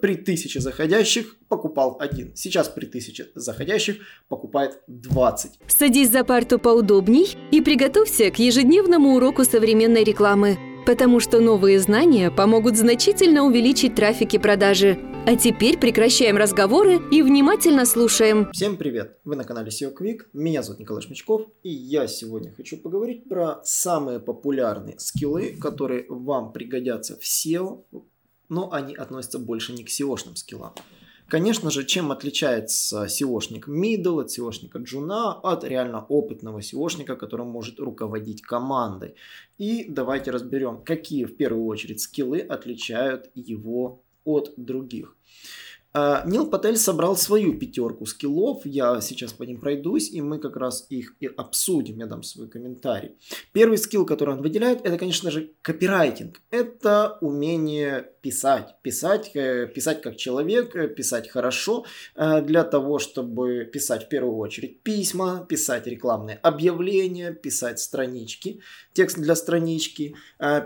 При 1000 заходящих покупал один. Сейчас при 1000 заходящих покупает 20. Садись за парту поудобней и приготовься к ежедневному уроку современной рекламы, потому что новые знания помогут значительно увеличить трафик и продажи. А теперь прекращаем разговоры и внимательно слушаем. Всем привет! Вы на канале SEO Quick. Меня зовут Николай Шмичков. И я сегодня хочу поговорить про самые популярные скиллы, которые вам пригодятся в SEO но они относятся больше не к SEO-шным скиллам. Конечно же, чем отличается SEOшник middle от SEOшника джуна от реально опытного SEOшника, который может руководить командой. И давайте разберем, какие в первую очередь скиллы отличают его от других. А, Нил Патель собрал свою пятерку скиллов, я сейчас по ним пройдусь, и мы как раз их и обсудим, я дам свой комментарий. Первый скилл, который он выделяет, это, конечно же, копирайтинг. Это умение писать, писать, э, писать как человек, э, писать хорошо, э, для того, чтобы писать в первую очередь письма, писать рекламные объявления, писать странички, текст для странички,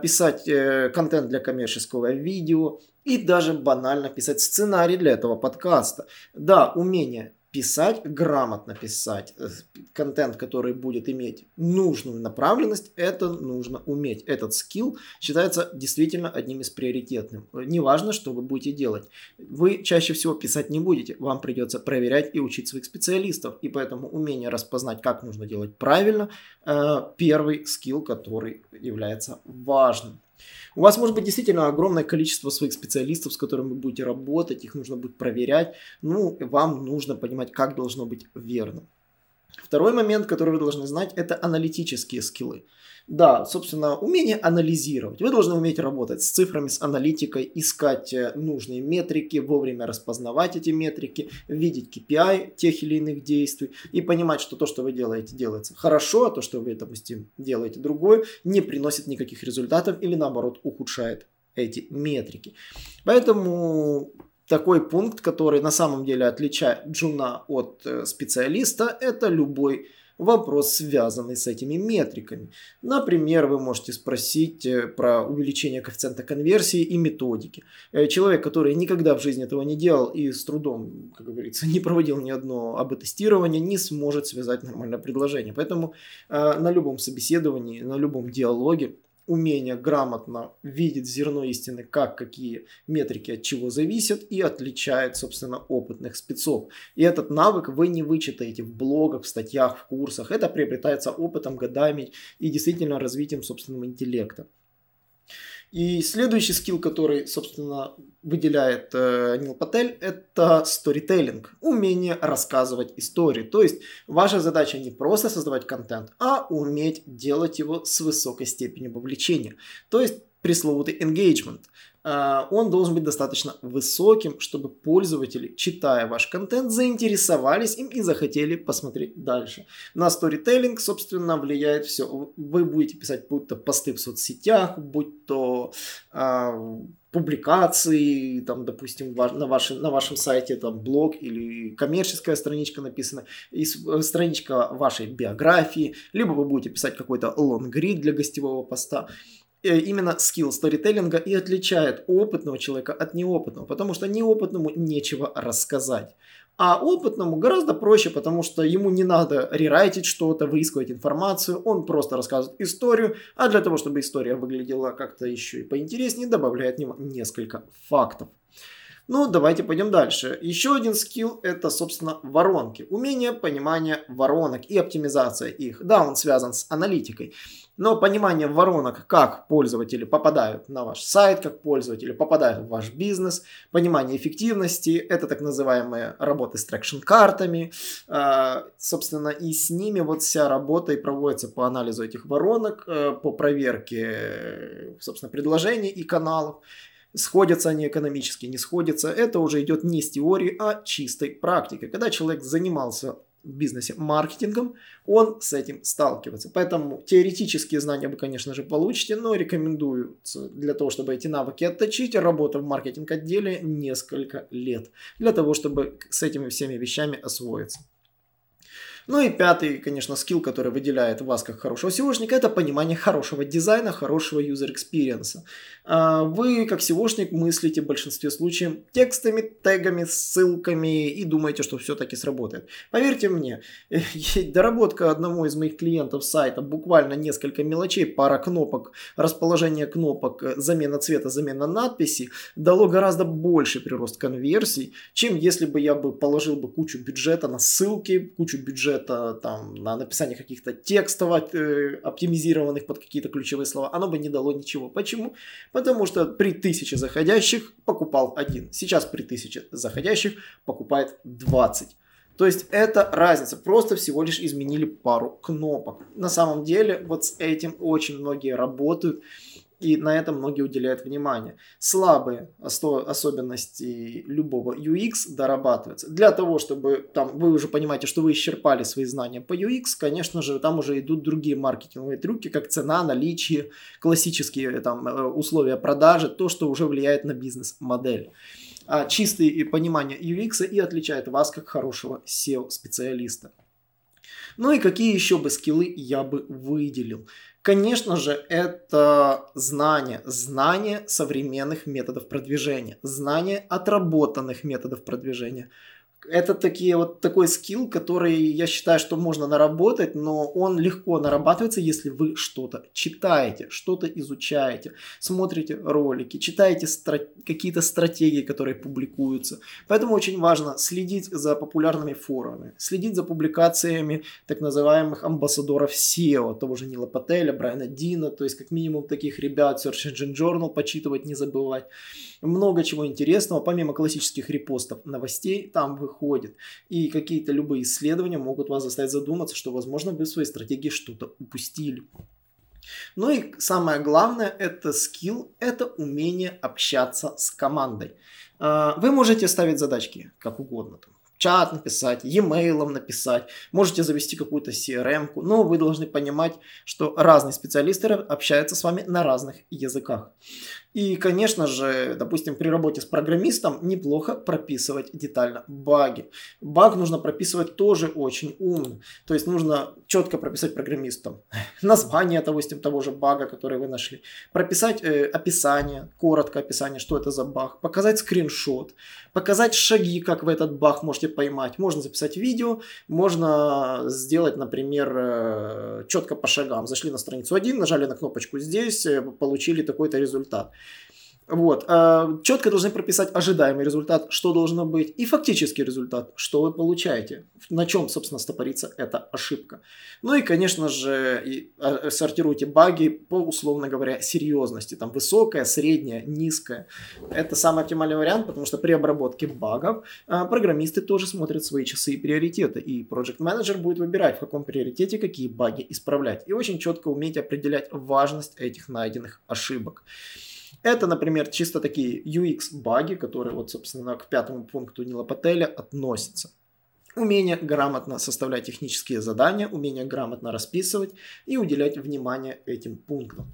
писать контент для коммерческого видео, и даже банально писать сценарий для этого подкаста. Да, умение писать, грамотно писать э, контент, который будет иметь нужную направленность, это нужно уметь. Этот скилл считается действительно одним из приоритетных. Неважно, что вы будете делать. Вы чаще всего писать не будете. Вам придется проверять и учить своих специалистов. И поэтому умение распознать, как нужно делать правильно, э, первый скилл, который является важным. У вас может быть действительно огромное количество своих специалистов, с которыми вы будете работать, их нужно будет проверять. Ну, вам нужно понимать, как должно быть верно. Второй момент, который вы должны знать, это аналитические скиллы. Да, собственно, умение анализировать. Вы должны уметь работать с цифрами, с аналитикой, искать э, нужные метрики, вовремя распознавать эти метрики, видеть KPI тех или иных действий и понимать, что то, что вы делаете, делается хорошо, а то, что вы, допустим, делаете другое, не приносит никаких результатов или наоборот ухудшает эти метрики. Поэтому такой пункт, который на самом деле отличает джуна от э, специалиста, это любой вопрос, связанный с этими метриками. Например, вы можете спросить э, про увеличение коэффициента конверсии и методики. Э, человек, который никогда в жизни этого не делал и с трудом, как говорится, не проводил ни одно АБ-тестирование, не сможет связать нормальное предложение. Поэтому на любом собеседовании, на любом диалоге умение грамотно видеть зерно истины, как какие метрики от чего зависят и отличает, собственно, опытных спецов. И этот навык вы не вычитаете в блогах, в статьях, в курсах. Это приобретается опытом, годами и действительно развитием собственного интеллекта. И следующий скилл, который, собственно, выделяет э, Нил Патель, это сторителлинг, умение рассказывать истории. То есть ваша задача не просто создавать контент, а уметь делать его с высокой степенью вовлечения. То есть пресловутый engagement. А, он должен быть достаточно высоким, чтобы пользователи, читая ваш контент, заинтересовались им и захотели посмотреть дальше. На сторителлинг, собственно, влияет все. Вы будете писать будь то посты в соцсетях, будь то э, публикации, там, допустим, на, вашем, на вашем сайте там блог или коммерческая страничка написана, и э, страничка вашей биографии, либо вы будете писать какой-то лонгрид для гостевого поста. Э, именно скилл сторителлинга и отличает опытного человека от неопытного, потому что неопытному нечего рассказать. А опытному гораздо проще, потому что ему не надо рерайтить что-то, выискивать информацию, он просто рассказывает историю, а для того, чтобы история выглядела как-то еще и поинтереснее, добавляет несколько фактов. Ну, давайте пойдем дальше. Еще один скилл это, собственно, воронки. Умение понимания воронок и оптимизация их. Да, он связан с аналитикой. Но понимание воронок, как пользователи попадают на ваш сайт, как пользователи попадают в ваш бизнес, понимание эффективности, это так называемые работы с трекшн-картами. А, собственно, и с ними вот вся работа и проводится по анализу этих воронок, э, по проверке, собственно, предложений и каналов. Сходятся они экономически, не сходятся. Это уже идет не с теории, а чистой практикой. Когда человек занимался в бизнесе маркетингом, он с этим сталкивается. Поэтому теоретические знания вы, конечно же, получите, но рекомендую для того, чтобы эти навыки отточить, работа в маркетинг-отделе несколько лет, для того, чтобы с этими всеми вещами освоиться. Ну и пятый, конечно, скилл, который выделяет вас как хорошего SEOшника, это понимание хорошего дизайна, хорошего user experience. А, вы, как SEOшник, мыслите в большинстве случаев текстами, тегами, ссылками и думаете, что все-таки сработает. Поверьте мне, доработка одного из моих клиентов сайта, буквально несколько мелочей, пара кнопок, расположение кнопок, замена цвета, замена надписи, дало гораздо больше прирост конверсий, чем если бы я бы положил бы кучу бюджета на ссылки, кучу бюджета там, на написание каких-то текстов, э, оптимизированных под какие-то ключевые слова. Оно бы не дало ничего. Почему? Потому что при тысяче заходящих покупал один. Сейчас при тысяче заходящих покупает 20. То есть это разница, просто всего лишь изменили пару кнопок. На самом деле вот с этим очень многие работают. И на это многие уделяют внимание. Слабые особенности любого UX дорабатываются. Для того, чтобы там, вы уже понимаете, что вы исчерпали свои знания по UX, конечно же, там уже идут другие маркетинговые трюки, как цена, наличие, классические там, э, условия продажи, то, что уже влияет на бизнес-модель. А чистые понимание UX и отличает вас как хорошего SEO-специалиста. Ну и какие еще бы скиллы я бы выделил? Конечно же, это знание, знание современных методов продвижения, знание отработанных методов продвижения это такие вот такой скилл, который я считаю, что можно наработать, но он легко нарабатывается, если вы что-то читаете, что-то изучаете, смотрите ролики, читаете стра- какие-то стратегии, которые публикуются. Поэтому очень важно следить за популярными форумами, следить за публикациями так называемых амбассадоров SEO, того же Нила Пателя, Брайана Дина, то есть как минимум таких ребят, Search Engine Journal почитывать не забывать. Много чего интересного, помимо классических репостов новостей, там вы выходит. И какие-то любые исследования могут вас заставить задуматься, что, возможно, вы в своей стратегии что-то упустили. Ну и самое главное, это скилл, это умение общаться с командой. А, вы можете ставить задачки как угодно. Там, чат написать, e-mail написать, можете завести какую-то CRM-ку, но вы должны понимать, что разные специалисты общаются с вами на разных языках. И, конечно же, допустим, при работе с программистом неплохо прописывать детально баги. Баг нужно прописывать тоже очень умно. То есть нужно четко прописать программистам название, допустим, того же бага, который вы нашли. Прописать э, описание, коротко описание, что это за баг. Показать скриншот. Показать шаги, как вы этот баг можете поймать. Можно записать видео, можно сделать, например, э, четко по шагам. Зашли на страницу 1, нажали на кнопочку здесь, э, получили такой-то результат. Вот. А, четко должны прописать ожидаемый результат, что должно быть, и фактический результат, что вы получаете, на чем, собственно, стопорится эта ошибка. Ну и, конечно же, а, сортируйте баги по, условно говоря, серьезности. Там высокая, средняя, низкая. Это самый оптимальный вариант, потому что при обработке багов а, программисты тоже смотрят свои часы и приоритеты. И Project Manager будет выбирать, в каком приоритете какие баги исправлять. И очень четко уметь определять важность этих найденных ошибок. Это, например, чисто такие UX-баги, которые вот, собственно, к пятому пункту Нила Пателя относятся. Умение грамотно составлять технические задания, умение грамотно расписывать и уделять внимание этим пунктам.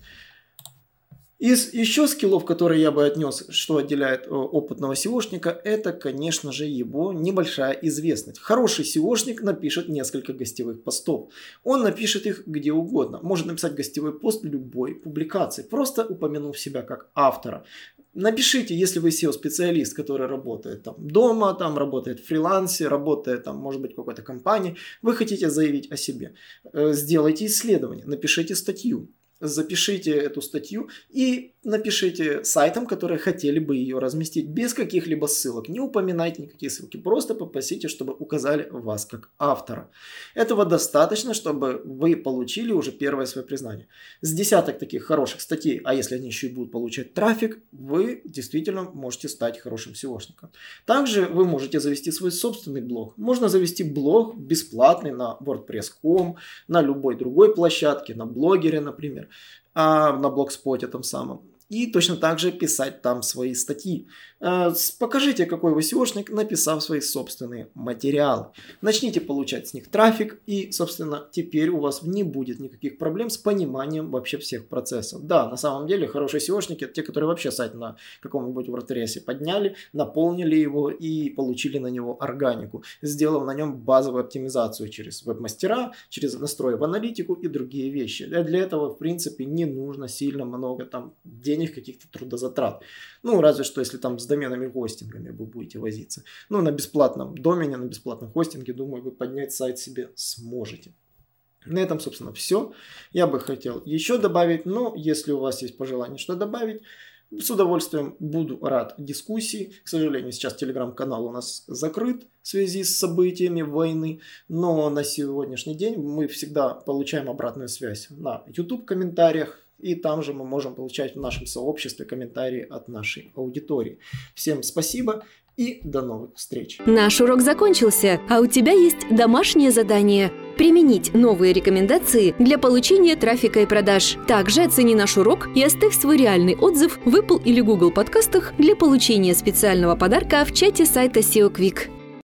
Из еще скиллов, которые я бы отнес, что отделяет э, опытного SEOшника, это, конечно же, его небольшая известность. Хороший SEOшник напишет несколько гостевых постов. Он напишет их где угодно. Может написать гостевой пост любой публикации, просто упомянув себя как автора. Напишите, если вы SEO-специалист, который работает там дома, там работает в фрилансе, работает там, может быть, в какой-то компании, вы хотите заявить о себе. Э, сделайте исследование, напишите статью запишите эту статью и напишите сайтам, которые хотели бы ее разместить без каких-либо ссылок. Не упоминайте никакие ссылки, просто попросите, чтобы указали вас как автора. Этого достаточно, чтобы вы получили уже первое свое признание. С десяток таких хороших статей, а если они еще и будут получать трафик, вы действительно можете стать хорошим SEOшником. Также вы можете завести свой собственный блог. Можно завести блог бесплатный на WordPress.com, на любой другой площадке, на блогере, например, а, на блогспоте том самом. И точно так же писать там свои статьи. Э, покажите, какой вы SEOшник, написав свои собственные материалы. Начните получать с них трафик, и, собственно, теперь у вас не будет никаких проблем с пониманием вообще всех процессов. Да, на самом деле, хорошие SEOшники – это те, которые вообще сайт на каком-нибудь WordPress подняли, наполнили его и получили на него органику, сделав на нем базовую оптимизацию через веб-мастера, через настрой в аналитику и другие вещи. Для этого, в принципе, не нужно сильно много там денег, каких-то трудозатрат. Ну, разве что, если там с доменами хостингами вы будете возиться. Ну, на бесплатном домене, на бесплатном хостинге, думаю, вы поднять сайт себе сможете. На этом, собственно, все. Я бы хотел еще добавить, но если у вас есть пожелание что добавить, с удовольствием буду рад дискуссии. К сожалению, сейчас телеграм-канал у нас закрыт в связи с событиями войны, но на сегодняшний день мы всегда получаем обратную связь на YouTube комментариях, и там же мы можем получать в нашем сообществе комментарии от нашей аудитории. Всем спасибо и до новых встреч. Наш урок закончился, а у тебя есть домашнее задание – применить новые рекомендации для получения трафика и продаж. Также оцени наш урок и оставь свой реальный отзыв в Apple или Google подкастах для получения специального подарка в чате сайта SEO Quick.